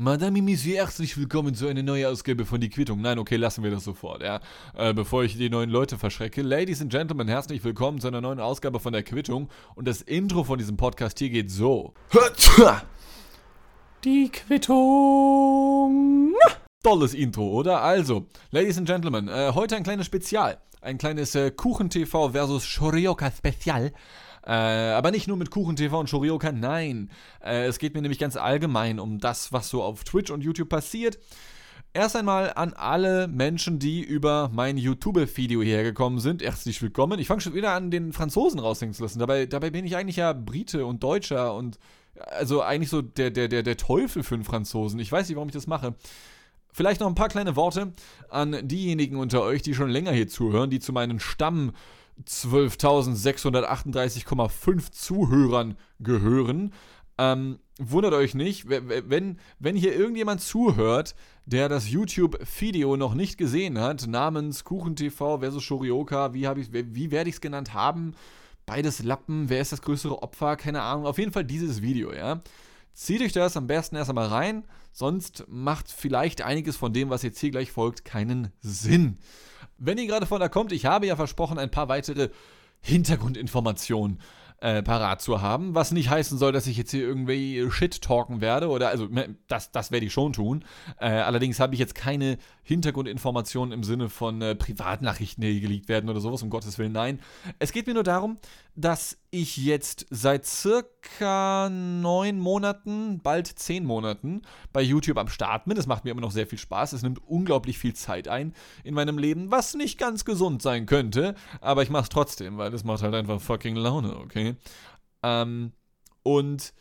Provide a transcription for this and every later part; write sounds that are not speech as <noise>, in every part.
Madame Mimi, herzlich willkommen zu einer neuen Ausgabe von Die Quittung. Nein, okay, lassen wir das sofort, ja. Äh, bevor ich die neuen Leute verschrecke. Ladies and Gentlemen, herzlich willkommen zu einer neuen Ausgabe von Der Quittung. Und das Intro von diesem Podcast hier geht so. <laughs> Die Quittung. Tolles Intro, oder? Also, Ladies and Gentlemen, äh, heute ein kleines Spezial. Ein kleines äh, Kuchen-TV versus Shorioka-Spezial. Äh, aber nicht nur mit Kuchen TV und Shorioka, nein. Äh, es geht mir nämlich ganz allgemein um das, was so auf Twitch und YouTube passiert. Erst einmal an alle Menschen, die über mein YouTube-Video hierher gekommen sind. Herzlich willkommen. Ich fange schon wieder an, den Franzosen raushängen zu lassen. Dabei, dabei bin ich eigentlich ja Brite und Deutscher und also eigentlich so der, der, der, der Teufel für einen Franzosen. Ich weiß nicht, warum ich das mache. Vielleicht noch ein paar kleine Worte an diejenigen unter euch, die schon länger hier zuhören, die zu meinen Stamm 12.638,5 Zuhörern gehören. Ähm, wundert euch nicht, wenn, wenn hier irgendjemand zuhört, der das YouTube-Video noch nicht gesehen hat, namens KuchenTV versus Shorioka, wie, wie werde ich es genannt haben? Beides Lappen, wer ist das größere Opfer? Keine Ahnung. Auf jeden Fall dieses Video, ja. Zieht euch das am besten erst einmal rein, sonst macht vielleicht einiges von dem, was jetzt hier gleich folgt, keinen Sinn. Wenn ihr gerade von da kommt, ich habe ja versprochen, ein paar weitere Hintergrundinformationen äh, parat zu haben, was nicht heißen soll, dass ich jetzt hier irgendwie Shit talken werde oder also das, das werde ich schon tun. Äh, allerdings habe ich jetzt keine Hintergrundinformationen im Sinne von äh, Privatnachrichten, die geleakt werden oder sowas, um Gottes Willen, nein. Es geht mir nur darum, dass ich jetzt seit circa neun Monaten, bald zehn Monaten bei YouTube am Start bin. Das macht mir immer noch sehr viel Spaß. Es nimmt unglaublich viel Zeit ein in meinem Leben, was nicht ganz gesund sein könnte, aber ich mache es trotzdem, weil es macht halt einfach fucking Laune, okay? Ähm, und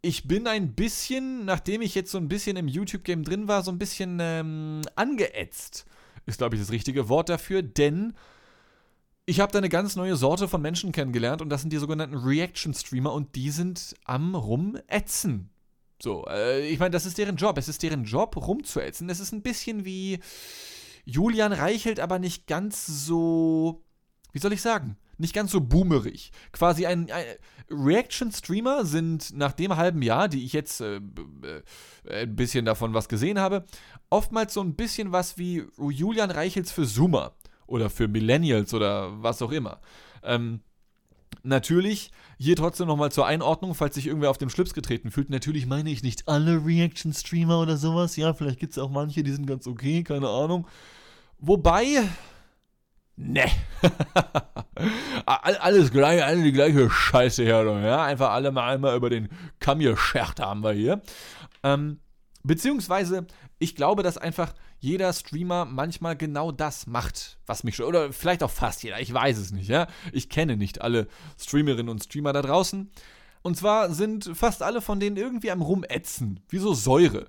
ich bin ein bisschen, nachdem ich jetzt so ein bisschen im YouTube-Game drin war, so ein bisschen ähm, angeätzt. Ist, glaube ich, das richtige Wort dafür, denn ich habe da eine ganz neue Sorte von Menschen kennengelernt und das sind die sogenannten Reaction-Streamer und die sind am Rumätzen. So, äh, ich meine, das ist deren Job. Es ist deren Job, rumzuätzen. Es ist ein bisschen wie Julian Reichelt, aber nicht ganz so, wie soll ich sagen? nicht ganz so boomerig. Quasi ein, ein Reaction-Streamer sind nach dem halben Jahr, die ich jetzt äh, äh, ein bisschen davon was gesehen habe, oftmals so ein bisschen was wie Julian Reichels für Zoomer oder für Millennials oder was auch immer. Ähm, Natürlich, hier trotzdem nochmal zur Einordnung, falls sich irgendwer auf dem Schlips getreten fühlt. Natürlich meine ich nicht alle Reaction-Streamer oder sowas. Ja, vielleicht gibt es auch manche, die sind ganz okay, keine Ahnung. Wobei, Ne. <laughs> Alles gleich, alle die gleiche Scheiße hier, ja. Einfach alle mal einmal über den Kamm geschert haben wir hier. Ähm, beziehungsweise, ich glaube, dass einfach jeder Streamer manchmal genau das macht, was mich schon, oder vielleicht auch fast jeder, ich weiß es nicht, ja. Ich kenne nicht alle Streamerinnen und Streamer da draußen. Und zwar sind fast alle von denen irgendwie am Rumätzen, wie so Säure.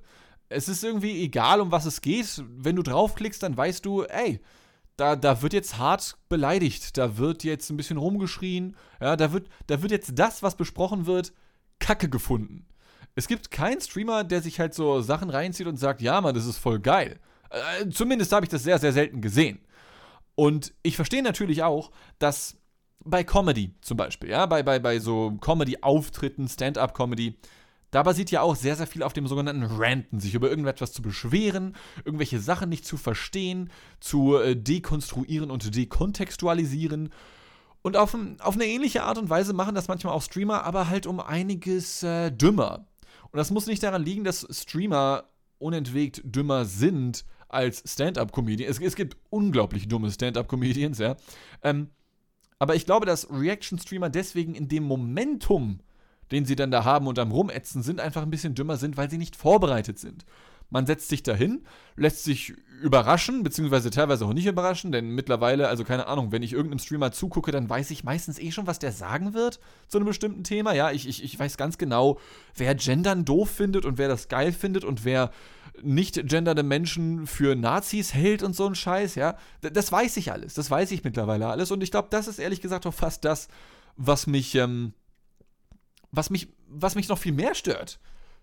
Es ist irgendwie egal, um was es geht. Wenn du draufklickst, dann weißt du, ey, da, da wird jetzt hart beleidigt, da wird jetzt ein bisschen rumgeschrien, ja, da wird, da wird jetzt das, was besprochen wird, Kacke gefunden. Es gibt keinen Streamer, der sich halt so Sachen reinzieht und sagt, ja, Mann, das ist voll geil. Äh, zumindest habe ich das sehr, sehr selten gesehen. Und ich verstehe natürlich auch, dass bei Comedy zum Beispiel, ja, bei, bei, bei so Comedy-Auftritten, Stand-up-Comedy, da basiert ja auch sehr, sehr viel auf dem sogenannten Ranten, sich über irgendetwas zu beschweren, irgendwelche Sachen nicht zu verstehen, zu äh, dekonstruieren und dekontextualisieren. Und auf, auf, eine ähnliche Art und Weise machen das manchmal auch Streamer, aber halt um einiges äh, dümmer. Und das muss nicht daran liegen, dass Streamer unentwegt dümmer sind als Stand-up-Comedians. Es, es, gibt unglaublich dumme Stand-up-Comedians, ja. Ähm, aber ich glaube, dass Reaction-Streamer deswegen in dem Momentum den sie dann da haben und am Rumätzen sind, einfach ein bisschen dümmer sind, weil sie nicht vorbereitet sind. Man setzt sich dahin, lässt sich überraschen, beziehungsweise teilweise auch nicht überraschen, denn mittlerweile, also keine Ahnung, wenn ich irgendeinem Streamer zugucke, dann weiß ich meistens eh schon, was der sagen wird zu einem bestimmten Thema. Ja, ich, ich, ich weiß ganz genau, wer Gendern doof findet und wer das geil findet und wer nicht gendernde Menschen für Nazis hält und so ein Scheiß, ja. Das weiß ich alles, das weiß ich mittlerweile alles und ich glaube, das ist ehrlich gesagt auch fast das, was mich, ähm, was mich, was mich noch viel mehr stört,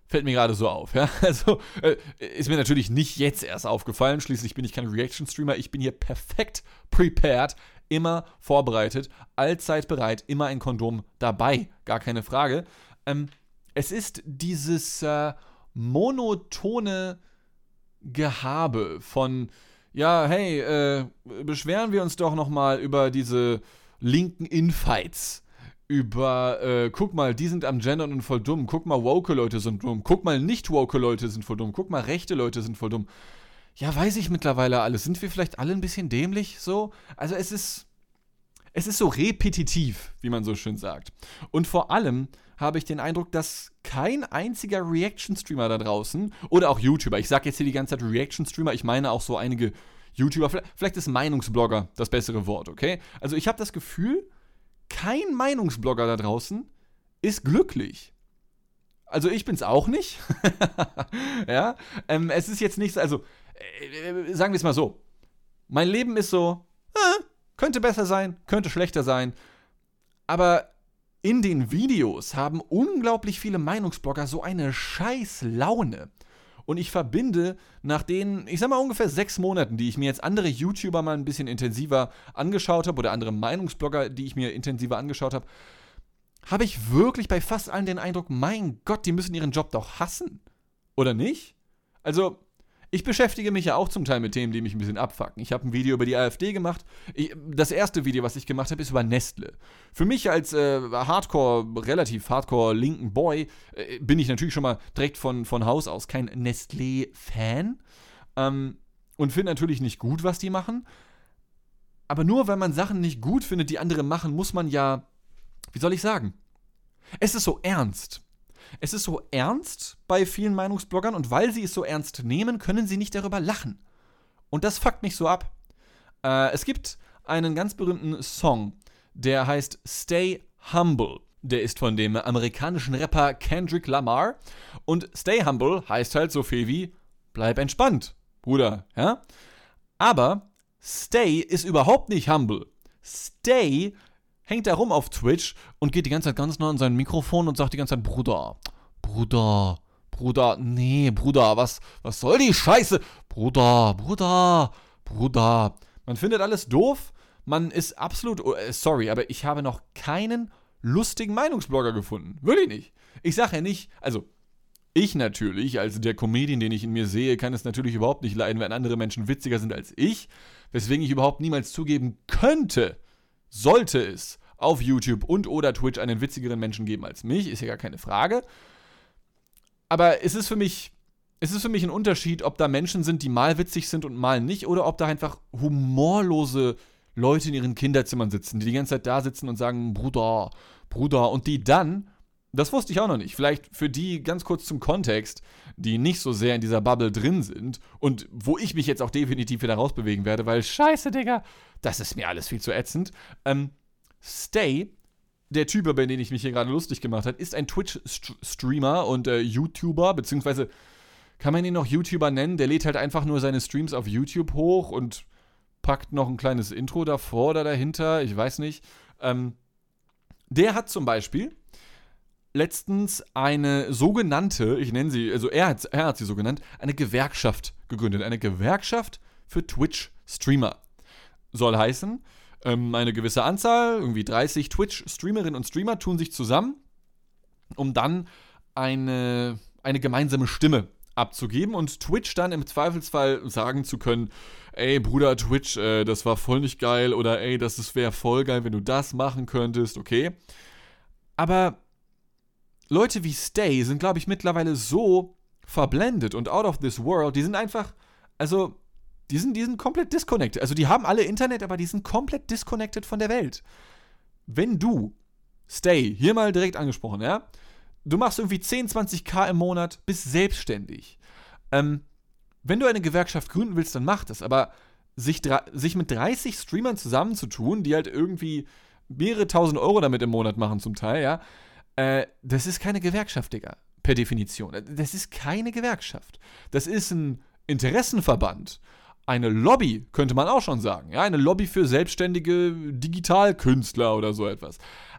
fällt mir gerade so auf. Ja? <laughs> Also äh, ist mir natürlich nicht jetzt erst aufgefallen. Schließlich bin ich kein Reaction-Streamer. Ich bin hier perfekt prepared, immer vorbereitet, allzeit bereit, immer ein Kondom dabei. Gar keine Frage. Ähm, es ist dieses äh, monotone Gehabe von, ja, hey, äh, beschweren wir uns doch nochmal über diese linken Infights. Über, äh, guck mal, die sind am Gendern und voll dumm. Guck mal, woke Leute sind dumm. Guck mal, nicht woke Leute sind voll dumm. Guck mal, rechte Leute sind voll dumm. Ja, weiß ich mittlerweile alles. Sind wir vielleicht alle ein bisschen dämlich so? Also es ist. Es ist so repetitiv, wie man so schön sagt. Und vor allem habe ich den Eindruck, dass kein einziger Reaction-Streamer da draußen oder auch YouTuber, ich sage jetzt hier die ganze Zeit Reaction-Streamer, ich meine auch so einige YouTuber, vielleicht ist Meinungsblogger das bessere Wort, okay? Also ich habe das Gefühl, kein Meinungsblogger da draußen ist glücklich. Also ich bin's auch nicht. <laughs> ja, ähm, es ist jetzt nichts, also äh, sagen wir es mal so. Mein Leben ist so, äh, könnte besser sein, könnte schlechter sein. Aber in den Videos haben unglaublich viele Meinungsblogger so eine scheiß Laune. Und ich verbinde nach den, ich sag mal ungefähr sechs Monaten, die ich mir jetzt andere YouTuber mal ein bisschen intensiver angeschaut habe oder andere Meinungsblogger, die ich mir intensiver angeschaut habe, habe ich wirklich bei fast allen den Eindruck, mein Gott, die müssen ihren Job doch hassen. Oder nicht? Also, ich beschäftige mich ja auch zum Teil mit Themen, die mich ein bisschen abfacken. Ich habe ein Video über die AfD gemacht. Ich, das erste Video, was ich gemacht habe, ist über Nestle. Für mich als äh, Hardcore, relativ Hardcore linken Boy, äh, bin ich natürlich schon mal direkt von, von Haus aus kein Nestlé-Fan. Ähm, und finde natürlich nicht gut, was die machen. Aber nur weil man Sachen nicht gut findet, die andere machen, muss man ja, wie soll ich sagen? Es ist so ernst. Es ist so ernst bei vielen Meinungsbloggern und weil sie es so ernst nehmen, können sie nicht darüber lachen. Und das fuckt mich so ab. Äh, es gibt einen ganz berühmten Song, der heißt Stay Humble. Der ist von dem amerikanischen Rapper Kendrick Lamar. Und Stay Humble heißt halt so viel wie Bleib entspannt, Bruder, ja? Aber Stay ist überhaupt nicht humble. Stay hängt da rum auf Twitch und geht die ganze Zeit ganz nah an sein Mikrofon und sagt die ganze Zeit, Bruder, Bruder, Bruder, nee, Bruder, was, was soll die Scheiße? Bruder, Bruder, Bruder. Man findet alles doof, man ist absolut, oh, äh, sorry, aber ich habe noch keinen lustigen Meinungsblogger gefunden. Wirklich nicht. Ich sage ja nicht, also ich natürlich, als der Comedian, den ich in mir sehe, kann es natürlich überhaupt nicht leiden, wenn andere Menschen witziger sind als ich, weswegen ich überhaupt niemals zugeben könnte, sollte es auf YouTube und oder Twitch einen witzigeren Menschen geben als mich, ist ja gar keine Frage. Aber es ist für mich, es ist für mich ein Unterschied, ob da Menschen sind, die mal witzig sind und mal nicht, oder ob da einfach humorlose Leute in ihren Kinderzimmern sitzen, die die ganze Zeit da sitzen und sagen, Bruder, Bruder, und die dann, das wusste ich auch noch nicht, vielleicht für die ganz kurz zum Kontext, die nicht so sehr in dieser Bubble drin sind und wo ich mich jetzt auch definitiv wieder rausbewegen werde, weil scheiße, Digga, das ist mir alles viel zu ätzend. Ähm, Stay, der Typ, über den ich mich hier gerade lustig gemacht habe, ist ein Twitch-Streamer und äh, YouTuber, beziehungsweise kann man ihn noch YouTuber nennen? Der lädt halt einfach nur seine Streams auf YouTube hoch und packt noch ein kleines Intro davor oder dahinter, ich weiß nicht. Ähm, der hat zum Beispiel letztens eine sogenannte, ich nenne sie, also er hat, er hat sie so genannt, eine Gewerkschaft gegründet. Eine Gewerkschaft für Twitch-Streamer soll heißen, ähm, eine gewisse Anzahl, irgendwie 30 Twitch-Streamerinnen und Streamer tun sich zusammen, um dann eine, eine gemeinsame Stimme abzugeben und Twitch dann im Zweifelsfall sagen zu können, ey Bruder Twitch, äh, das war voll nicht geil oder ey, das wäre voll geil, wenn du das machen könntest, okay. Aber Leute wie Stay sind, glaube ich, mittlerweile so verblendet und out of this world, die sind einfach, also die sind, die sind komplett disconnected. Also die haben alle Internet, aber die sind komplett disconnected von der Welt. Wenn du, stay, hier mal direkt angesprochen, ja, du machst irgendwie 10, 20k im Monat, bist selbstständig. Ähm, wenn du eine Gewerkschaft gründen willst, dann mach das. Aber sich, sich mit 30 Streamern zusammenzutun, die halt irgendwie mehrere tausend Euro damit im Monat machen zum Teil, ja, äh, das ist keine Gewerkschaft, Digga. Per Definition. Das ist keine Gewerkschaft. Das ist ein Interessenverband eine Lobby, könnte man auch schon sagen. Ja, eine Lobby für selbstständige Digitalkünstler oder so etwas.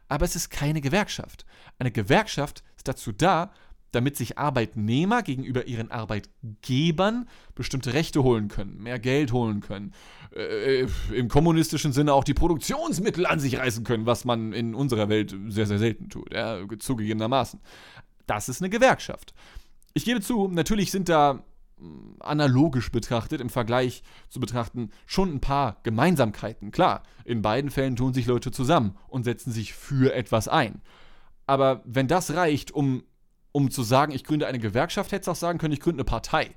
Aber es ist keine Gewerkschaft. Eine Gewerkschaft ist dazu da, damit sich Arbeitnehmer gegenüber ihren Arbeitgebern bestimmte Rechte holen können, mehr Geld holen können, äh, im kommunistischen Sinne auch die Produktionsmittel an sich reißen können, was man in unserer Welt sehr, sehr selten tut, ja, zugegebenermaßen. Das ist eine Gewerkschaft. Ich gebe zu, natürlich sind da analogisch betrachtet, im Vergleich zu betrachten, schon ein paar Gemeinsamkeiten. Klar, in beiden Fällen tun sich Leute zusammen und setzen sich für etwas ein. Aber wenn das reicht, um, um zu sagen, ich gründe eine Gewerkschaft, hättest du auch sagen können, ich gründe eine Partei.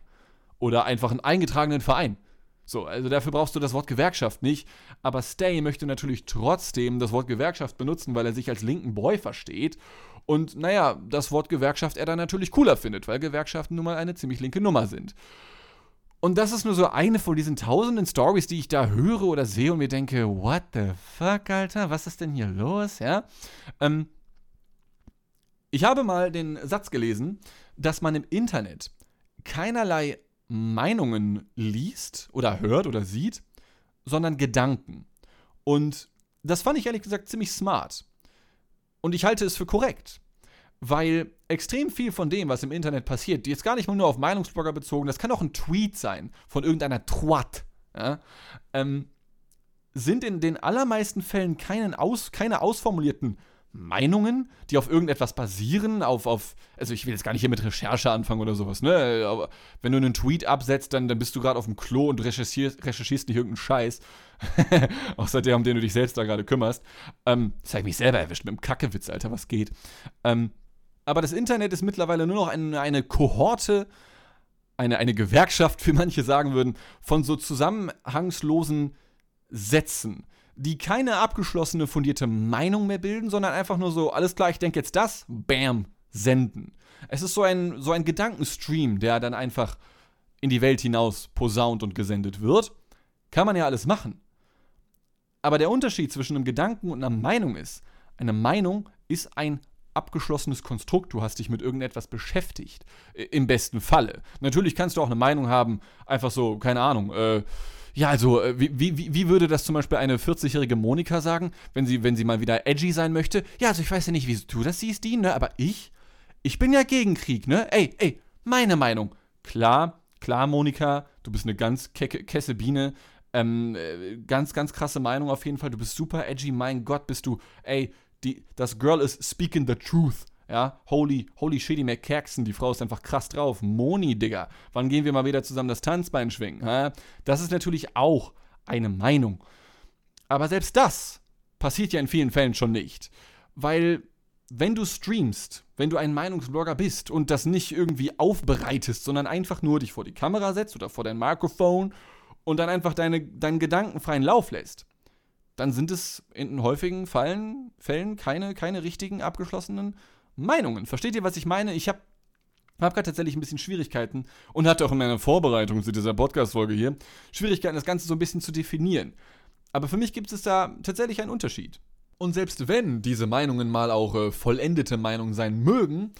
Oder einfach einen eingetragenen Verein. So, also dafür brauchst du das Wort Gewerkschaft nicht. Aber Stay möchte natürlich trotzdem das Wort Gewerkschaft benutzen, weil er sich als linken Boy versteht und naja, das Wort Gewerkschaft er dann natürlich cooler findet, weil Gewerkschaften nun mal eine ziemlich linke Nummer sind. Und das ist nur so eine von diesen tausenden Stories, die ich da höre oder sehe und mir denke, what the fuck, Alter, was ist denn hier los, ja? Ähm, ich habe mal den Satz gelesen, dass man im Internet keinerlei Meinungen liest oder hört oder sieht, sondern Gedanken. Und das fand ich ehrlich gesagt ziemlich smart. Und ich halte es für korrekt. Weil extrem viel von dem, was im Internet passiert, jetzt gar nicht nur auf Meinungsblogger bezogen, das kann auch ein Tweet sein von irgendeiner Twat, ja, ähm, sind in den allermeisten Fällen aus, keine ausformulierten Meinungen, die auf irgendetwas basieren, auf, auf, also ich will jetzt gar nicht hier mit Recherche anfangen oder sowas, ne? Aber wenn du einen Tweet absetzt, dann, dann bist du gerade auf dem Klo und recherchierst, recherchierst nicht irgendeinen Scheiß. <laughs> Außer der, um den du dich selbst da gerade kümmerst. Ähm, das habe ich mich selber erwischt mit dem Kackewitz, Alter, was geht. Ähm, aber das Internet ist mittlerweile nur noch eine, eine Kohorte, eine, eine Gewerkschaft, <laughs> wie manche sagen würden, von so zusammenhangslosen Sätzen die keine abgeschlossene, fundierte Meinung mehr bilden, sondern einfach nur so, alles klar, ich denke jetzt das, bam, senden. Es ist so ein, so ein Gedankenstream, der dann einfach in die Welt hinaus posaunt und gesendet wird. Kann man ja alles machen. Aber der Unterschied zwischen einem Gedanken und einer Meinung ist, eine Meinung ist ein abgeschlossenes Konstrukt, du hast dich mit irgendetwas beschäftigt. Im besten Falle. Natürlich kannst du auch eine Meinung haben, einfach so, keine Ahnung, äh, ja, also, äh, wie, wie, wie würde das zum Beispiel eine 40-jährige Monika sagen, wenn sie, wenn sie mal wieder edgy sein möchte? Ja, also ich weiß ja nicht, wie du das siehst, Dean, ne? Aber ich? Ich bin ja gegen Krieg, ne? Ey, ey, meine Meinung. Klar, klar, Monika, du bist eine ganz kecke, kesse. Ähm, äh, ganz, ganz krasse Meinung auf jeden Fall. Du bist super edgy, mein Gott, bist du. Ey, die, das Girl is speaking the truth. Ja, holy, holy shitty McCaxton, die Frau ist einfach krass drauf. Moni, Digga, wann gehen wir mal wieder zusammen das Tanzbein schwingen? Ja? Das ist natürlich auch eine Meinung. Aber selbst das passiert ja in vielen Fällen schon nicht. Weil, wenn du streamst, wenn du ein Meinungsblogger bist und das nicht irgendwie aufbereitest, sondern einfach nur dich vor die Kamera setzt oder vor dein Mikrofon und dann einfach deine, deinen Gedanken freien Lauf lässt, dann sind es in häufigen Fällen, Fällen keine, keine richtigen abgeschlossenen Meinungen. Versteht ihr, was ich meine? Ich habe hab gerade tatsächlich ein bisschen Schwierigkeiten und hatte auch in meiner Vorbereitung zu dieser Podcast-Folge hier Schwierigkeiten, das Ganze so ein bisschen zu definieren. Aber für mich gibt es da tatsächlich einen Unterschied. Und selbst wenn diese Meinungen mal auch äh, vollendete Meinungen sein mögen,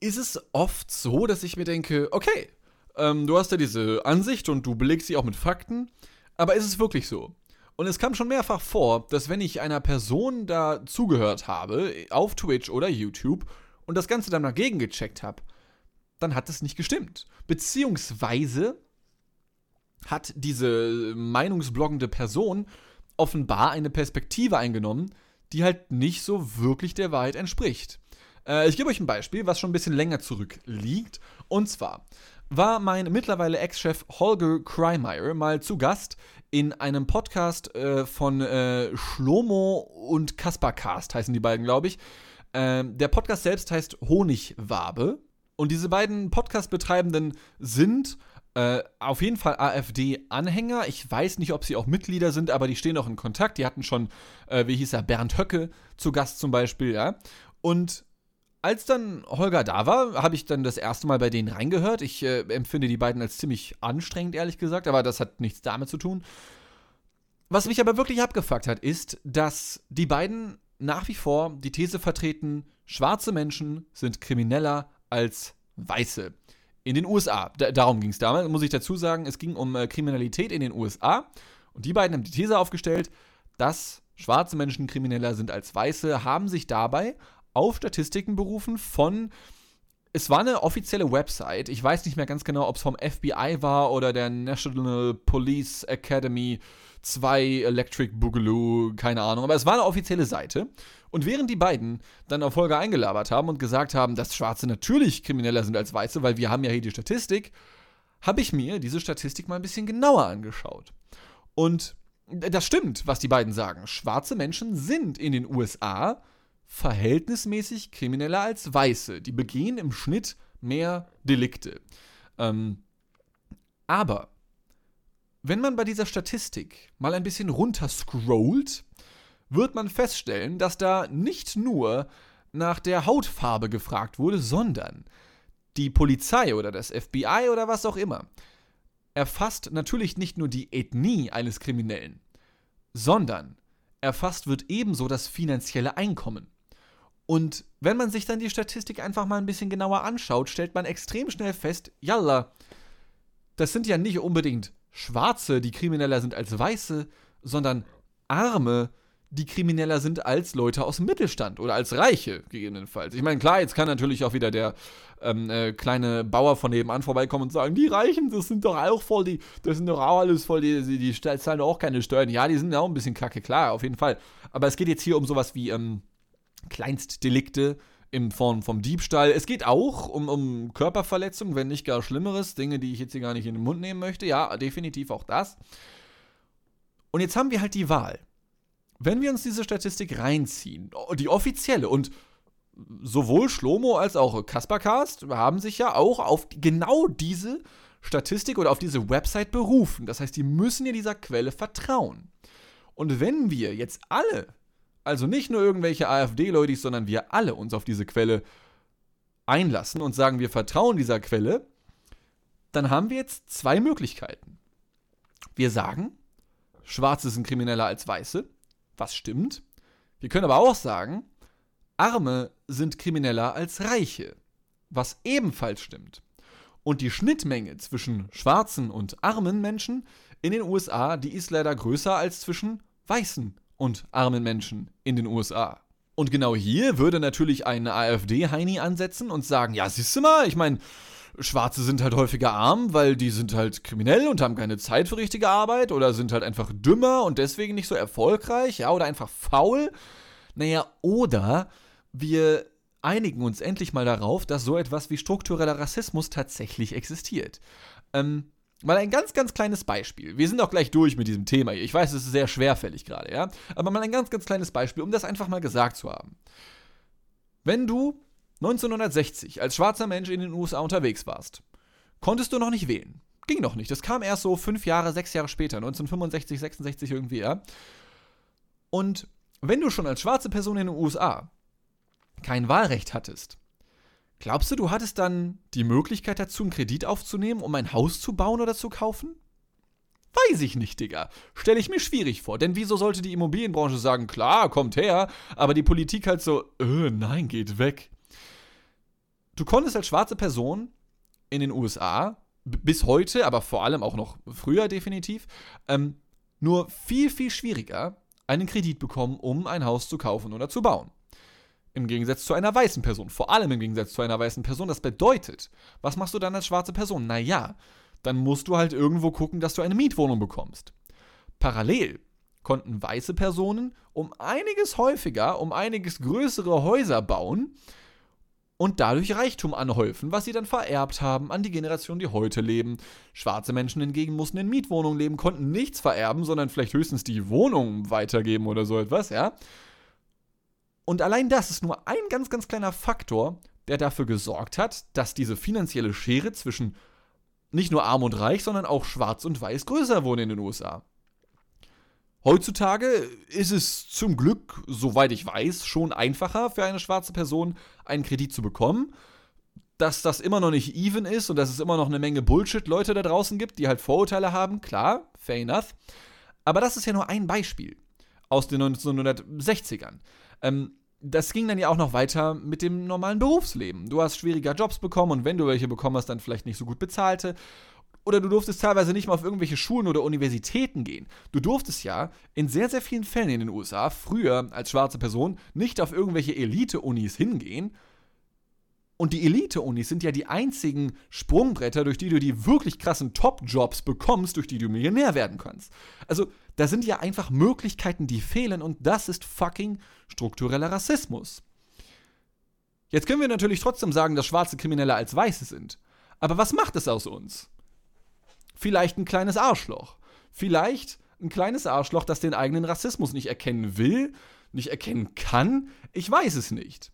ist es oft so, dass ich mir denke, okay, ähm, du hast ja diese Ansicht und du belegst sie auch mit Fakten, aber ist es wirklich so? Und es kam schon mehrfach vor, dass wenn ich einer Person da zugehört habe, auf Twitch oder YouTube, und das Ganze dann dagegen gecheckt habe, dann hat es nicht gestimmt. Beziehungsweise hat diese meinungsbloggende Person offenbar eine Perspektive eingenommen, die halt nicht so wirklich der Wahrheit entspricht. Äh, ich gebe euch ein Beispiel, was schon ein bisschen länger zurückliegt. Und zwar war mein mittlerweile Ex-Chef Holger Krymeyer mal zu Gast in einem Podcast äh, von äh, Schlomo und Kaspercast, heißen die beiden, glaube ich. Ähm, der Podcast selbst heißt Honigwabe. Und diese beiden Podcast-Betreibenden sind äh, auf jeden Fall AfD-Anhänger. Ich weiß nicht, ob sie auch Mitglieder sind, aber die stehen auch in Kontakt. Die hatten schon, äh, wie hieß er, Bernd Höcke zu Gast zum Beispiel, ja. Und als dann Holger da war, habe ich dann das erste Mal bei denen reingehört. Ich äh, empfinde die beiden als ziemlich anstrengend, ehrlich gesagt, aber das hat nichts damit zu tun. Was mich aber wirklich abgefuckt hat, ist, dass die beiden nach wie vor die These vertreten, schwarze Menschen sind krimineller als weiße. In den USA. D darum ging es damals, muss ich dazu sagen. Es ging um äh, Kriminalität in den USA. Und die beiden haben die These aufgestellt, dass schwarze Menschen krimineller sind als weiße, haben sich dabei auf Statistiken berufen von es war eine offizielle Website. Ich weiß nicht mehr ganz genau, ob es vom FBI war oder der National Police Academy 2 Electric Boogaloo, keine Ahnung. Aber es war eine offizielle Seite. Und während die beiden dann auf Folge eingelabert haben und gesagt haben, dass Schwarze natürlich krimineller sind als Weiße, weil wir haben ja hier die Statistik, habe ich mir diese Statistik mal ein bisschen genauer angeschaut. Und das stimmt, was die beiden sagen. Schwarze Menschen sind in den USA verhältnismäßig krimineller als Weiße. Die begehen im Schnitt mehr Delikte. Ähm, aber wenn man bei dieser Statistik mal ein bisschen runterscrollt, wird man feststellen, dass da nicht nur nach der Hautfarbe gefragt wurde, sondern die Polizei oder das FBI oder was auch immer erfasst natürlich nicht nur die Ethnie eines Kriminellen, sondern erfasst wird ebenso das finanzielle Einkommen. Und wenn man sich dann die Statistik einfach mal ein bisschen genauer anschaut, stellt man extrem schnell fest, yalla, das sind ja nicht unbedingt Schwarze, die krimineller sind als Weiße, sondern Arme, die krimineller sind als Leute aus dem Mittelstand oder als Reiche, gegebenenfalls. Ich meine, klar, jetzt kann natürlich auch wieder der ähm, äh, kleine Bauer von nebenan vorbeikommen und sagen, die Reichen, das sind doch auch voll die, das sind doch auch alles voll die, die, die zahlen doch auch keine Steuern. Ja, die sind ja auch ein bisschen kacke, klar, auf jeden Fall. Aber es geht jetzt hier um sowas wie ähm, Kleinstdelikte, in Form vom Diebstahl. Es geht auch um, um Körperverletzung, wenn nicht gar Schlimmeres. Dinge, die ich jetzt hier gar nicht in den Mund nehmen möchte. Ja, definitiv auch das. Und jetzt haben wir halt die Wahl wenn wir uns diese Statistik reinziehen, die offizielle und sowohl Schlomo als auch Kaspercast haben sich ja auch auf genau diese Statistik oder auf diese Website berufen. Das heißt, die müssen ja dieser Quelle vertrauen. Und wenn wir jetzt alle, also nicht nur irgendwelche AfD-Leute, sondern wir alle uns auf diese Quelle einlassen und sagen, wir vertrauen dieser Quelle, dann haben wir jetzt zwei Möglichkeiten. Wir sagen, Schwarze sind krimineller als Weiße was stimmt. Wir können aber auch sagen, Arme sind krimineller als Reiche, was ebenfalls stimmt. Und die Schnittmenge zwischen schwarzen und armen Menschen in den USA, die ist leider größer als zwischen weißen und armen Menschen in den USA. Und genau hier würde natürlich ein AfD-Heini ansetzen und sagen, ja, siehst du mal, ich meine, Schwarze sind halt häufiger arm, weil die sind halt kriminell und haben keine Zeit für richtige Arbeit oder sind halt einfach dümmer und deswegen nicht so erfolgreich, ja, oder einfach faul. Naja, oder wir einigen uns endlich mal darauf, dass so etwas wie struktureller Rassismus tatsächlich existiert. Ähm, mal ein ganz, ganz kleines Beispiel. Wir sind auch gleich durch mit diesem Thema hier. Ich weiß, es ist sehr schwerfällig gerade, ja. Aber mal ein ganz, ganz kleines Beispiel, um das einfach mal gesagt zu haben. Wenn du 1960 als schwarzer Mensch in den USA unterwegs warst, konntest du noch nicht wählen. Ging noch nicht. Das kam erst so fünf Jahre, sechs Jahre später, 1965, 66 irgendwie, ja. Und wenn du schon als schwarze Person in den USA kein Wahlrecht hattest, glaubst du, du hattest dann die Möglichkeit dazu, einen Kredit aufzunehmen, um ein Haus zu bauen oder zu kaufen? Weiß ich nicht, Digga. Stelle ich mir schwierig vor. Denn wieso sollte die Immobilienbranche sagen, klar, kommt her, aber die Politik halt so, äh, nein, geht weg. Du konntest als schwarze Person in den USA bis heute, aber vor allem auch noch früher definitiv, ähm, nur viel, viel schwieriger einen Kredit bekommen, um ein Haus zu kaufen oder zu bauen. Im Gegensatz zu einer weißen Person. Vor allem im Gegensatz zu einer weißen Person. Das bedeutet, was machst du dann als schwarze Person? Naja, dann musst du halt irgendwo gucken, dass du eine Mietwohnung bekommst. Parallel konnten weiße Personen um einiges häufiger, um einiges größere Häuser bauen, und dadurch Reichtum anhäufen, was sie dann vererbt haben an die Generation, die heute leben. Schwarze Menschen hingegen mussten in Mietwohnungen leben, konnten nichts vererben, sondern vielleicht höchstens die Wohnung weitergeben oder so etwas, ja. Und allein das ist nur ein ganz, ganz kleiner Faktor, der dafür gesorgt hat, dass diese finanzielle Schere zwischen nicht nur arm und reich, sondern auch schwarz und weiß größer wurde in den USA. Heutzutage ist es zum Glück, soweit ich weiß, schon einfacher für eine schwarze Person einen Kredit zu bekommen. Dass das immer noch nicht even ist und dass es immer noch eine Menge Bullshit-Leute da draußen gibt, die halt Vorurteile haben, klar, fair enough. Aber das ist ja nur ein Beispiel aus den 1960ern. Ähm, das ging dann ja auch noch weiter mit dem normalen Berufsleben. Du hast schwieriger Jobs bekommen und wenn du welche bekommen hast, dann vielleicht nicht so gut bezahlte oder du durftest teilweise nicht mal auf irgendwelche Schulen oder Universitäten gehen. Du durftest ja in sehr, sehr vielen Fällen in den USA früher als schwarze Person nicht auf irgendwelche Elite-Unis hingehen, Und die Elite-Unis sind ja die einzigen Sprungbretter, durch die du die wirklich krassen Top-Jobs bekommst, durch die du Millionär werden kannst. Also, da sind ja einfach Möglichkeiten, die fehlen und das ist fucking struktureller Rassismus. Jetzt können wir natürlich trotzdem sagen, dass schwarze Kriminelle als Weiße sind. Aber was macht es aus uns? Vielleicht ein kleines Arschloch. Vielleicht ein kleines Arschloch, das den eigenen Rassismus nicht erkennen will, nicht erkennen kann. Ich weiß es nicht.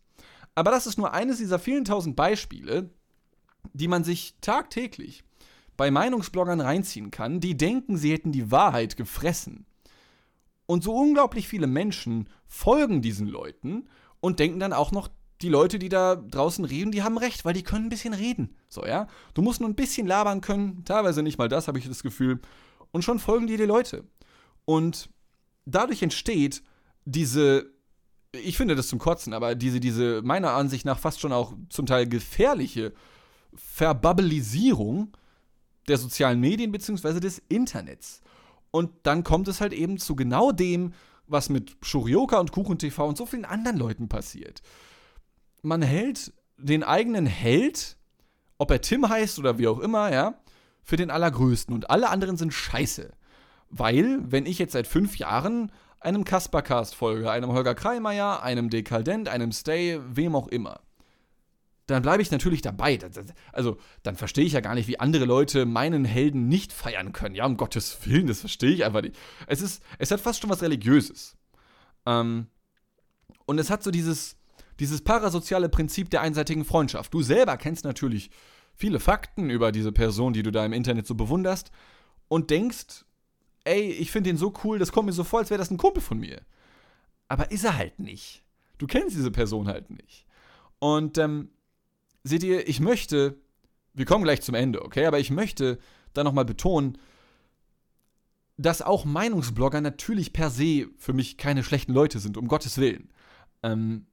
Aber das ist nur eines dieser vielen tausend Beispiele, die man sich tagtäglich bei Meinungsbloggern reinziehen kann, die denken, sie hätten die Wahrheit gefressen. Und so unglaublich viele Menschen folgen diesen Leuten und denken dann auch noch, die Leute, die da draußen reden, die haben recht, weil die können ein bisschen reden. So, ja? Du musst nur ein bisschen labern können, teilweise nicht mal das, habe ich das Gefühl. Und schon folgen dir die Leute. Und dadurch entsteht diese, ich finde das zum Kotzen, aber diese, diese meiner Ansicht nach fast schon auch zum Teil gefährliche Verbabbelisierung der sozialen Medien bzw. des Internets. Und dann kommt es halt eben zu genau dem, was mit Shurioka und KuchenTV und so vielen anderen Leuten passiert man hält den eigenen Held, ob er Tim heißt oder wie auch immer, ja, für den allergrößten und alle anderen sind scheiße. Weil, wenn ich jetzt seit fünf Jahren einem Kaspercast folge, einem Holger Kreimeier, einem Dekadent, einem Stay, wem auch immer, dann bleibe ich natürlich dabei. Also, dann verstehe ich ja gar nicht, wie andere Leute meinen Helden nicht feiern können. Ja, um Gottes Willen, das verstehe ich einfach nicht. Es ist, es hat fast schon was Religiöses. Ähm, und es hat so dieses, dieses parasoziale Prinzip der einseitigen Freundschaft. Du selber kennst natürlich viele Fakten über diese Person, die du da im Internet so bewunderst und denkst, ey, ich finde ihn so cool, das kommt mir so vor, als wäre das ein Kumpel von mir. Aber ist er halt nicht. Du kennst diese Person halt nicht. Und ähm, seht ihr, ich möchte, wir kommen gleich zum Ende, okay, aber ich möchte da nochmal betonen, dass auch Meinungsblogger natürlich per se für mich keine schlechten Leute sind, um Gottes Willen. Ähm,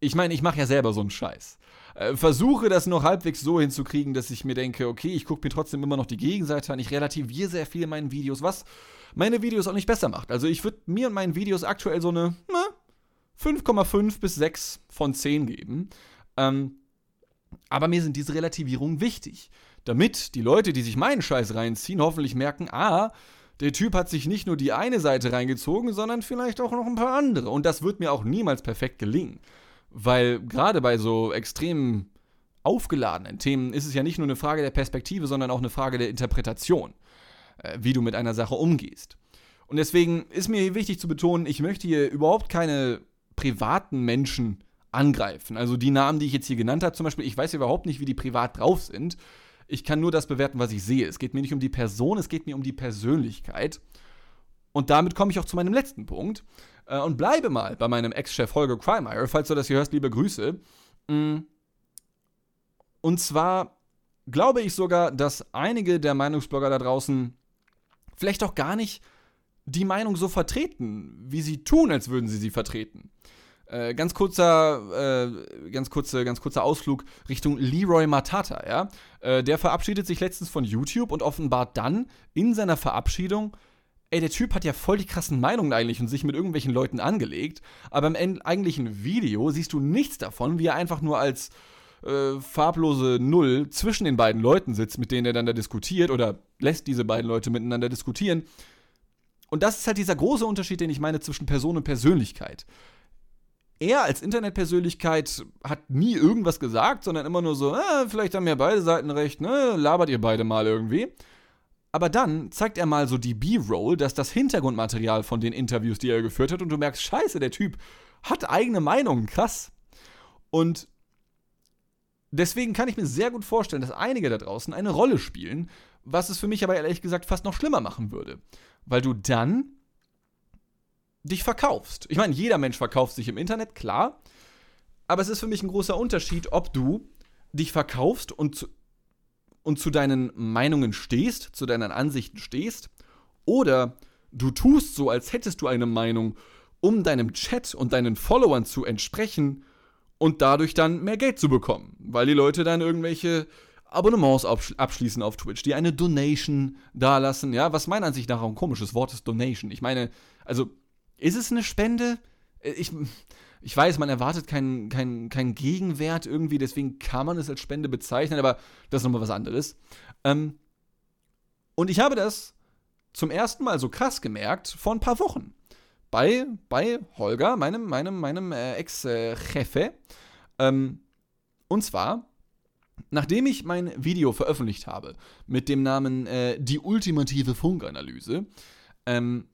ich meine, ich mache ja selber so einen Scheiß. Äh, versuche das noch halbwegs so hinzukriegen, dass ich mir denke, okay, ich gucke mir trotzdem immer noch die Gegenseite an. Ich relativiere sehr viel in meinen Videos, was meine Videos auch nicht besser macht. Also ich würde mir und meinen Videos aktuell so eine 5,5 bis 6 von 10 geben. Ähm, aber mir sind diese Relativierungen wichtig. Damit die Leute, die sich meinen Scheiß reinziehen, hoffentlich merken, ah, der Typ hat sich nicht nur die eine Seite reingezogen, sondern vielleicht auch noch ein paar andere. Und das wird mir auch niemals perfekt gelingen. Weil gerade bei so extrem aufgeladenen Themen ist es ja nicht nur eine Frage der Perspektive, sondern auch eine Frage der Interpretation, äh, wie du mit einer Sache umgehst. Und deswegen ist mir wichtig zu betonen, ich möchte hier überhaupt keine privaten Menschen angreifen. Also die Namen, die ich jetzt hier genannt habe, zum Beispiel, ich weiß überhaupt nicht, wie die privat drauf sind. Ich kann nur das bewerten, was ich sehe. Es geht mir nicht um die Person, es geht mir um die Persönlichkeit. Und damit komme ich auch zu meinem letzten Punkt äh, und bleibe mal bei meinem Ex-Chef Holger Kreimeier, falls du das hier hörst, liebe Grüße. Mm. Und zwar glaube ich sogar, dass einige der Meinungsblogger da draußen vielleicht auch gar nicht die Meinung so vertreten, wie sie tun, als würden sie sie vertreten. Äh, ganz kurzer, äh, ganz kurze, ganz kurzer Ausflug Richtung Leroy Matata, ja. Äh, der verabschiedet sich letztens von YouTube und offenbart dann in seiner Verabschiedung ey, der Typ hat ja voll die krassen Meinungen eigentlich und sich mit irgendwelchen Leuten angelegt, aber im eigentlichen Video siehst du nichts davon, wie er einfach nur als äh, farblose Null zwischen den beiden Leuten sitzt, mit denen er dann da diskutiert oder lässt diese beiden Leute miteinander diskutieren. Und das ist halt dieser große Unterschied, den ich meine zwischen Person und Persönlichkeit. Er als Internetpersönlichkeit hat nie irgendwas gesagt, sondern immer nur so, äh, vielleicht haben ja beide Seiten recht, ne, labert ihr beide mal irgendwie. Aber dann zeigt er mal so die B-Roll, dass das Hintergrundmaterial von den Interviews, die er geführt hat, und du merkst, scheiße, der Typ hat eigene Meinungen, krass. Und deswegen kann ich mir sehr gut vorstellen, dass einige da draußen eine Rolle spielen, was es für mich aber ehrlich gesagt fast noch schlimmer machen würde. Weil du dann dich verkaufst. Ich meine, jeder Mensch verkauft sich im Internet, klar. Aber es ist für mich ein großer Unterschied, ob du dich verkaufst und und zu deinen Meinungen stehst, zu deinen Ansichten stehst, oder du tust so, als hättest du eine Meinung, um deinem Chat und deinen Followern zu entsprechen und dadurch dann mehr Geld zu bekommen, weil die Leute dann irgendwelche Abonnements abschließen auf Twitch, die eine Donation dalassen, ja, was meiner Ansicht nach auch ein komisches Wort ist, Donation. Ich meine, also, ist es eine Spende? Ich, Ich weiß, man erwartet keinen kein, kein Gegenwert irgendwie, deswegen kann man es als Spende bezeichnen, aber das ist nochmal was anderes. Ähm, und ich habe das zum ersten Mal so krass gemerkt vor ein paar Wochen. Bei, bei Holger, meinem, meinem, meinem äh, Ex-Chefe. Ähm, und zwar, nachdem ich mein Video veröffentlicht habe mit dem Namen äh, Die ultimative Funkanalyse, ähm,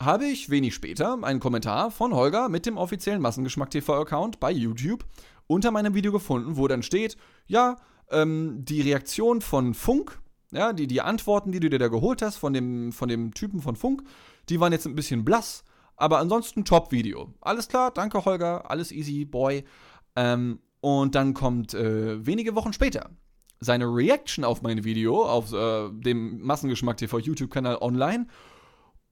habe ich wenig später einen Kommentar von Holger mit dem offiziellen Massengeschmack TV-Account bei YouTube unter meinem Video gefunden, wo dann steht, ja, ähm, die Reaktion von Funk, ja, die, die Antworten, die du dir da geholt hast von dem, von dem Typen von Funk, die waren jetzt ein bisschen blass, aber ansonsten Top-Video. Alles klar, danke Holger, alles easy, boy. Ähm, und dann kommt äh, wenige Wochen später seine Reaction auf mein Video auf äh, dem Massengeschmack TV YouTube-Kanal online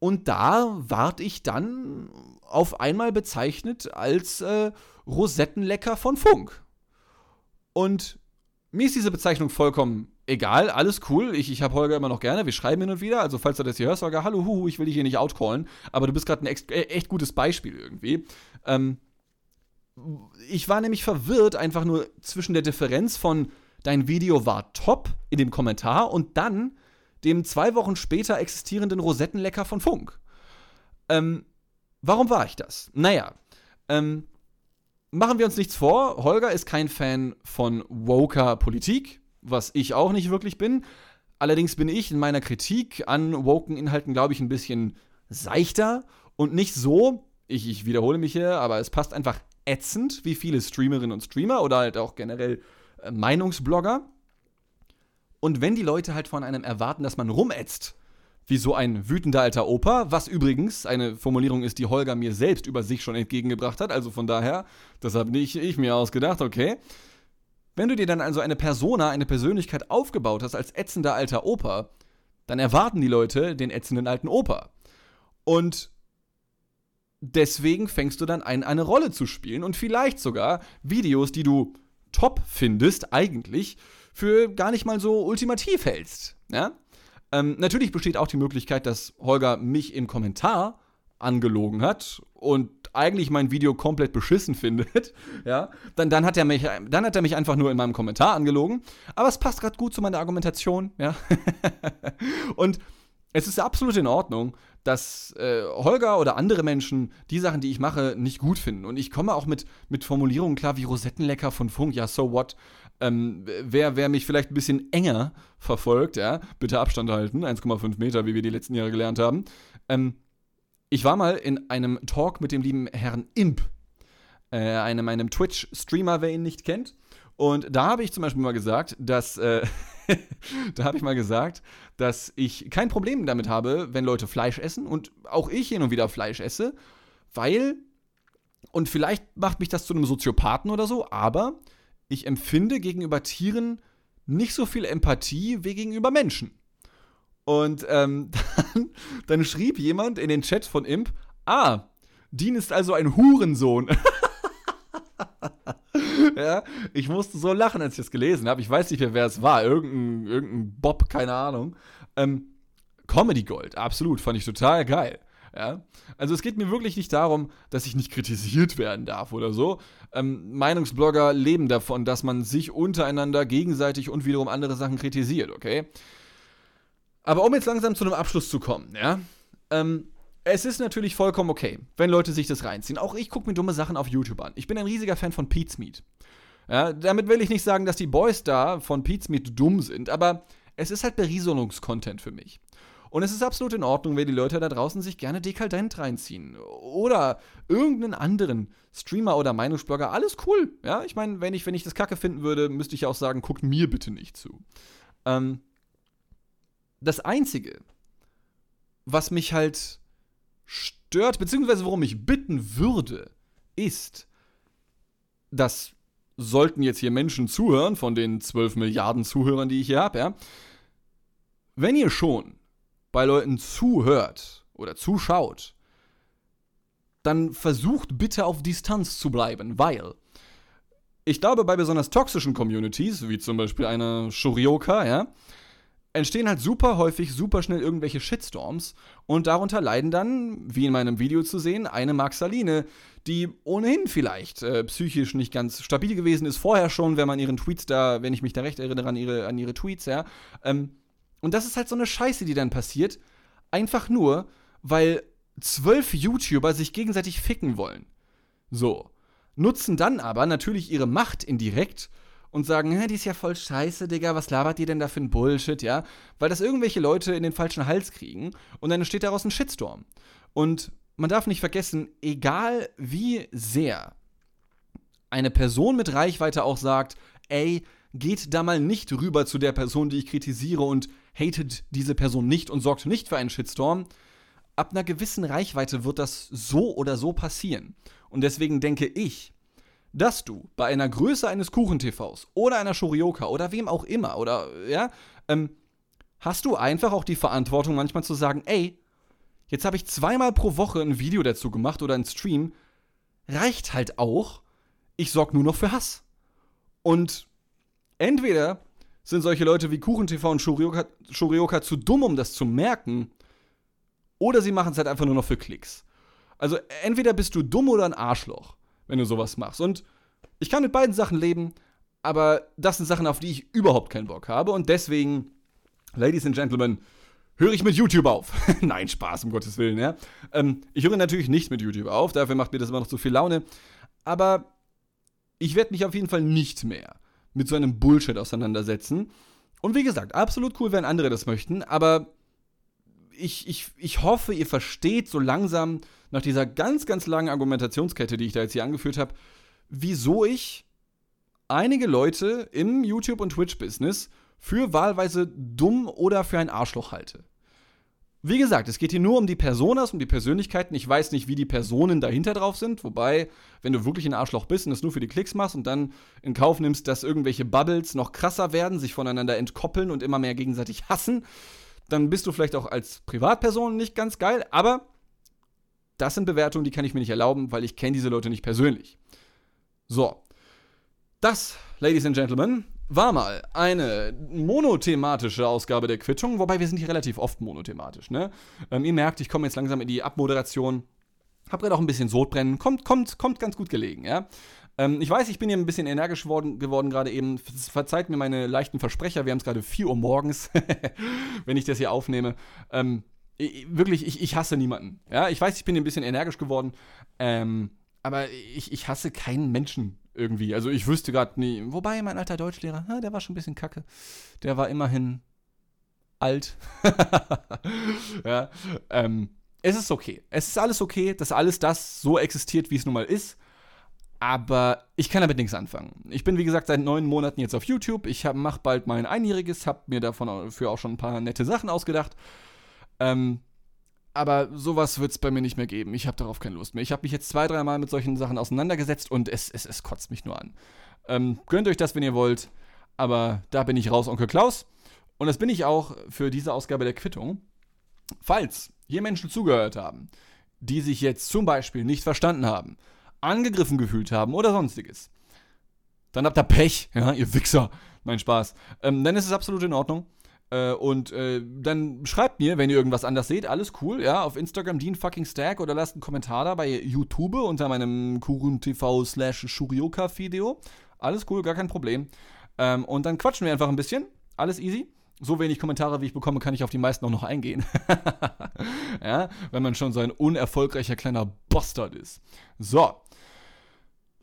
und da ward ich dann auf einmal bezeichnet als äh, Rosettenlecker von Funk. Und mir ist diese Bezeichnung vollkommen egal, alles cool. Ich, ich habe Holger immer noch gerne, wir schreiben hin und wieder. Also, falls du das hier hörst, Holger, hallo, huhu, ich will dich hier nicht outcallen, aber du bist gerade ein echt, äh, echt gutes Beispiel irgendwie. Ähm, ich war nämlich verwirrt, einfach nur zwischen der Differenz von dein Video war top in dem Kommentar und dann dem zwei Wochen später existierenden Rosettenlecker von Funk. Ähm, warum war ich das? Naja, ähm, machen wir uns nichts vor. Holger ist kein Fan von woker Politik, was ich auch nicht wirklich bin. Allerdings bin ich in meiner Kritik an woken Inhalten, glaube ich, ein bisschen seichter und nicht so, ich, ich wiederhole mich hier, aber es passt einfach ätzend, wie viele Streamerinnen und Streamer oder halt auch generell äh, Meinungsblogger. Und wenn die Leute halt von einem erwarten, dass man rumätzt, wie so ein wütender alter Opa, was übrigens eine Formulierung ist, die Holger mir selbst über sich schon entgegengebracht hat, also von daher, das habe nicht ich mir ausgedacht, okay. Wenn du dir dann also eine Persona, eine Persönlichkeit aufgebaut hast als ätzender alter Opa, dann erwarten die Leute den ätzenden alten Opa. Und deswegen fängst du dann an, eine Rolle zu spielen und vielleicht sogar Videos, die du top findest, eigentlich, für gar nicht mal so ultimativ hältst. Ja? Ähm, natürlich besteht auch die Möglichkeit, dass Holger mich im Kommentar angelogen hat und eigentlich mein Video komplett beschissen <laughs> findet, ja, dann, dann, hat er mich, dann hat er mich einfach nur in meinem Kommentar angelogen. Aber es passt gerade gut zu meiner Argumentation, ja. <laughs> und es ist absolut in Ordnung, dass äh, Holger oder andere Menschen die Sachen, die ich mache, nicht gut finden. Und ich komme auch mit, mit Formulierungen klar wie Rosettenlecker von Funk, ja, so what. Ähm, wer, wer mich vielleicht ein bisschen enger verfolgt, ja, bitte Abstand halten, 1,5 Meter, wie wir die letzten Jahre gelernt haben. Ähm, ich war mal in einem Talk mit dem lieben Herrn Imp, äh, einem, einem Twitch-Streamer, wer ihn nicht kennt. Und da habe ich zum Beispiel mal gesagt, dass, äh, <laughs> da habe ich mal gesagt, dass ich kein Problem damit habe, wenn Leute Fleisch essen und auch ich hin und wieder Fleisch esse, weil, und vielleicht macht mich das zu einem Soziopathen oder so, aber ich empfinde gegenüber Tieren nicht so viel Empathie wie gegenüber Menschen. Und ähm, <laughs> dann, dann schrieb jemand in den Chat von Imp, ah, Dean ist also ein Hurensohn. <laughs> ja, ich musste so lachen, als ich das gelesen habe. Ich weiß nicht mehr, wer es war. Irgendein, irgendein Bob, keine Ahnung. Ähm, Comedy Gold, absolut, fand ich total geil. Ja? Also es geht mir wirklich nicht darum, dass ich nicht kritisiert werden darf oder so. Ähm, Meinungsblogger leben davon, dass man sich untereinander gegenseitig und wiederum andere Sachen kritisiert, okay? Aber um jetzt langsam zu einem Abschluss zu kommen, ja? Ähm, es ist natürlich vollkommen okay, wenn Leute sich das reinziehen. Auch ich gucke mir dumme Sachen auf YouTube an. Ich bin ein riesiger Fan von Pete's Meat. Ja, damit will ich nicht sagen, dass die Boys da von Pete's Meat dumm sind, aber es ist halt Berieselungskontent für mich. Und es ist absolut in Ordnung, wenn die Leute da draußen sich gerne dekadent reinziehen. Oder irgendeinen anderen Streamer oder Meinungsblogger. Alles cool. Ja, ich meine, wenn ich, wenn ich das Kacke finden würde, müsste ich auch sagen, guckt mir bitte nicht zu. Ähm, das Einzige, was mich halt stört, beziehungsweise worum ich bitten würde, ist, dass sollten jetzt hier Menschen zuhören, von den 12 Milliarden Zuhörern, die ich hier habe, ja, wenn ihr schon bei Leuten zuhört oder zuschaut, dann versucht bitte auf Distanz zu bleiben, weil ich glaube, bei besonders toxischen Communities, wie zum Beispiel eine Shurioka, ja, entstehen halt super häufig, super schnell irgendwelche Shitstorms und darunter leiden dann, wie in meinem Video zu sehen, eine Maxaline, die ohnehin vielleicht äh, psychisch nicht ganz stabil gewesen ist, vorher schon, wenn man ihren Tweets da, wenn ich mich da recht erinnere an ihre, an ihre Tweets, ja. Ähm, und das ist halt so eine Scheiße, die dann passiert, einfach nur, weil zwölf YouTuber sich gegenseitig ficken wollen. So. Nutzen dann aber natürlich ihre Macht indirekt und sagen, hä, die ist ja voll scheiße, Digga, was labert ihr denn da für ein Bullshit, ja? Weil das irgendwelche Leute in den falschen Hals kriegen und dann entsteht daraus ein Shitstorm. Und man darf nicht vergessen, egal wie sehr eine Person mit Reichweite auch sagt, ey, geht da mal nicht rüber zu der Person, die ich kritisiere und hatet diese Person nicht und sorgt nicht für einen Shitstorm, ab einer gewissen Reichweite wird das so oder so passieren. Und deswegen denke ich, dass du bei einer Größe eines Kuchen-TVs oder einer Shurioka oder wem auch immer oder ja, ähm, hast du einfach auch die Verantwortung manchmal zu sagen, ey, jetzt habe ich zweimal pro Woche ein Video dazu gemacht oder ein Stream, reicht halt auch, ich sorge nur noch für Hass. Und entweder sind solche Leute wie KuchenTV und Shurioka, Shurioka zu dumm, um das zu merken, oder sie machen es halt einfach nur noch für Klicks. Also entweder bist du dumm oder ein Arschloch wenn du sowas machst. Und ich kann mit beiden Sachen leben, aber das sind Sachen, auf die ich überhaupt keinen Bock habe. Und deswegen, Ladies and Gentlemen, höre ich mit YouTube auf. <laughs> Nein, Spaß, um Gottes Willen, ja. Ähm, ich höre natürlich nicht mit YouTube auf, dafür macht mir das immer noch zu viel Laune. Aber ich werde mich auf jeden Fall nicht mehr mit so einem Bullshit auseinandersetzen. Und wie gesagt, absolut cool, wenn andere das möchten, aber ich, ich, ich hoffe, ihr versteht so langsam nach dieser ganz, ganz langen Argumentationskette, die ich da jetzt hier angeführt habe, wieso ich einige Leute im YouTube- und Twitch-Business für wahlweise dumm oder für ein Arschloch halte. Wie gesagt, es geht hier nur um die Personas, um die Persönlichkeiten. Ich weiß nicht, wie die Personen dahinter drauf sind. Wobei, wenn du wirklich ein Arschloch bist und es nur für die Klicks machst und dann in Kauf nimmst, dass irgendwelche Bubbles noch krasser werden, sich voneinander entkoppeln und immer mehr gegenseitig hassen, dann bist du vielleicht auch als Privatperson nicht ganz geil, aber das sind Bewertungen, die kann ich mir nicht erlauben, weil ich kenne diese Leute nicht persönlich. So. Das, Ladies and Gentlemen, war mal eine monothematische Ausgabe der Quittung, wobei wir sind hier relativ oft monothematisch, ne? Ähm, ihr merkt, ich komme jetzt langsam in die Abmoderation. Hab gerade auch ein bisschen Sodbrennen. Kommt, kommt, kommt ganz gut gelegen, ja? Ähm, ich weiß, ich bin hier ein bisschen energisch worden, geworden gerade eben. Verzeiht mir meine leichten Versprecher. Wir haben es gerade 4 Uhr morgens, <laughs> wenn ich das hier aufnehme. Ähm, ich, wirklich, ich, ich hasse niemanden. Ja, ich weiß, ich bin ein bisschen energisch geworden. Ähm, aber ich, ich hasse keinen Menschen irgendwie. Also ich wüsste gerade nie. Wobei, mein alter Deutschlehrer, der war schon ein bisschen kacke. Der war immerhin alt. <laughs> ja, ähm, es ist okay. Es ist alles okay, dass alles das so existiert, wie es nun mal ist. Aber ich kann damit nichts anfangen. Ich bin, wie gesagt, seit neun Monaten jetzt auf YouTube. Ich mache bald mein Einjähriges, habe mir davon für auch schon ein paar nette Sachen ausgedacht. Ähm, aber sowas wird es bei mir nicht mehr geben. Ich habe darauf keine Lust mehr. Ich habe mich jetzt zwei, dreimal mit solchen Sachen auseinandergesetzt und es, es, es kotzt mich nur an. Ähm, gönnt euch das, wenn ihr wollt. Aber da bin ich raus, Onkel Klaus. Und das bin ich auch für diese Ausgabe der Quittung. Falls hier Menschen zugehört haben, die sich jetzt zum Beispiel nicht verstanden haben, angegriffen gefühlt haben oder sonstiges, dann habt ihr Pech, ja, ihr Wichser. Mein Spaß. Ähm, dann ist es absolut in Ordnung. Äh, und äh, dann schreibt mir, wenn ihr irgendwas anders seht, alles cool, ja, auf Instagram Dean fucking Stack oder lasst einen Kommentar da bei YouTube unter meinem Kurun TV slash Shurioka Video. Alles cool, gar kein Problem. Ähm, und dann quatschen wir einfach ein bisschen. Alles easy so wenig Kommentare, wie ich bekomme, kann ich auf die meisten auch noch eingehen. <laughs> ja, wenn man schon so ein unerfolgreicher kleiner Bastard ist. So.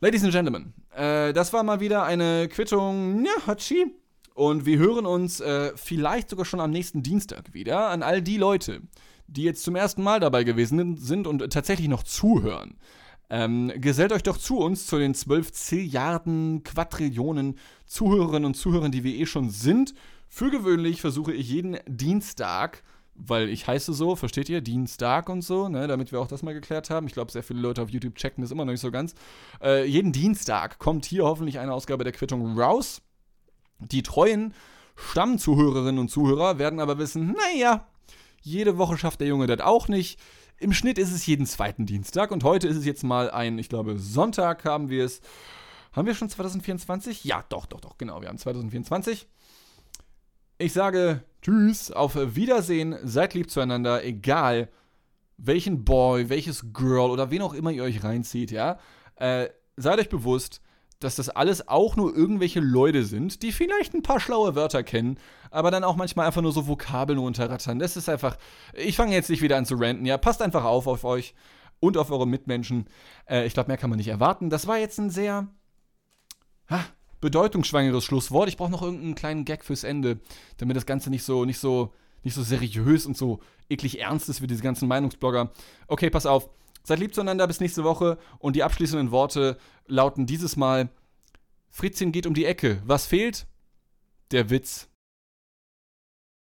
Ladies and Gentlemen, äh, das war mal wieder eine Quittung, ja, Hachi. Und wir hören uns äh, vielleicht sogar schon am nächsten Dienstag wieder an all die Leute, die jetzt zum ersten Mal dabei gewesen sind und tatsächlich noch zuhören. Ähm, gesellt euch doch zu uns, zu den 12 Zilliarden, Quadrillionen Zuhörerinnen und Zuhörern, die wir eh schon sind. Für gewöhnlich versuche ich jeden Dienstag, weil ich heiße so, versteht ihr? Dienstag und so, ne, damit wir auch das mal geklärt haben. Ich glaube, sehr viele Leute auf YouTube checken das immer noch nicht so ganz. Äh, jeden Dienstag kommt hier hoffentlich eine Ausgabe der Quittung raus. Die treuen Stammzuhörerinnen und Zuhörer werden aber wissen, naja, jede Woche schafft der Junge das auch nicht. Im Schnitt ist es jeden zweiten Dienstag und heute ist es jetzt mal ein, ich glaube, Sonntag haben wir es. Haben wir schon 2024? Ja, doch, doch, doch, genau, wir haben 2024. Ich sage Tschüss, auf Wiedersehen, seid lieb zueinander, egal welchen Boy, welches Girl oder wen auch immer ihr euch reinzieht, ja. Äh, seid euch bewusst, dass das alles auch nur irgendwelche Leute sind, die vielleicht ein paar schlaue Wörter kennen, aber dann auch manchmal einfach nur so Vokabeln runterrattern. Das ist einfach. Ich fange jetzt nicht wieder an zu ranten, ja. Passt einfach auf auf euch und auf eure Mitmenschen. Äh, ich glaube, mehr kann man nicht erwarten. Das war jetzt ein sehr ha, bedeutungsschwangeres Schlusswort. Ich brauche noch irgendeinen kleinen Gag fürs Ende, damit das Ganze nicht so, nicht so, nicht so seriös und so eklig ernst ist wie diese ganzen Meinungsblogger. Okay, pass auf. Seid lieb zueinander, bis nächste Woche. Und die abschließenden Worte lauten dieses Mal: Fritzchen geht um die Ecke. Was fehlt? Der Witz.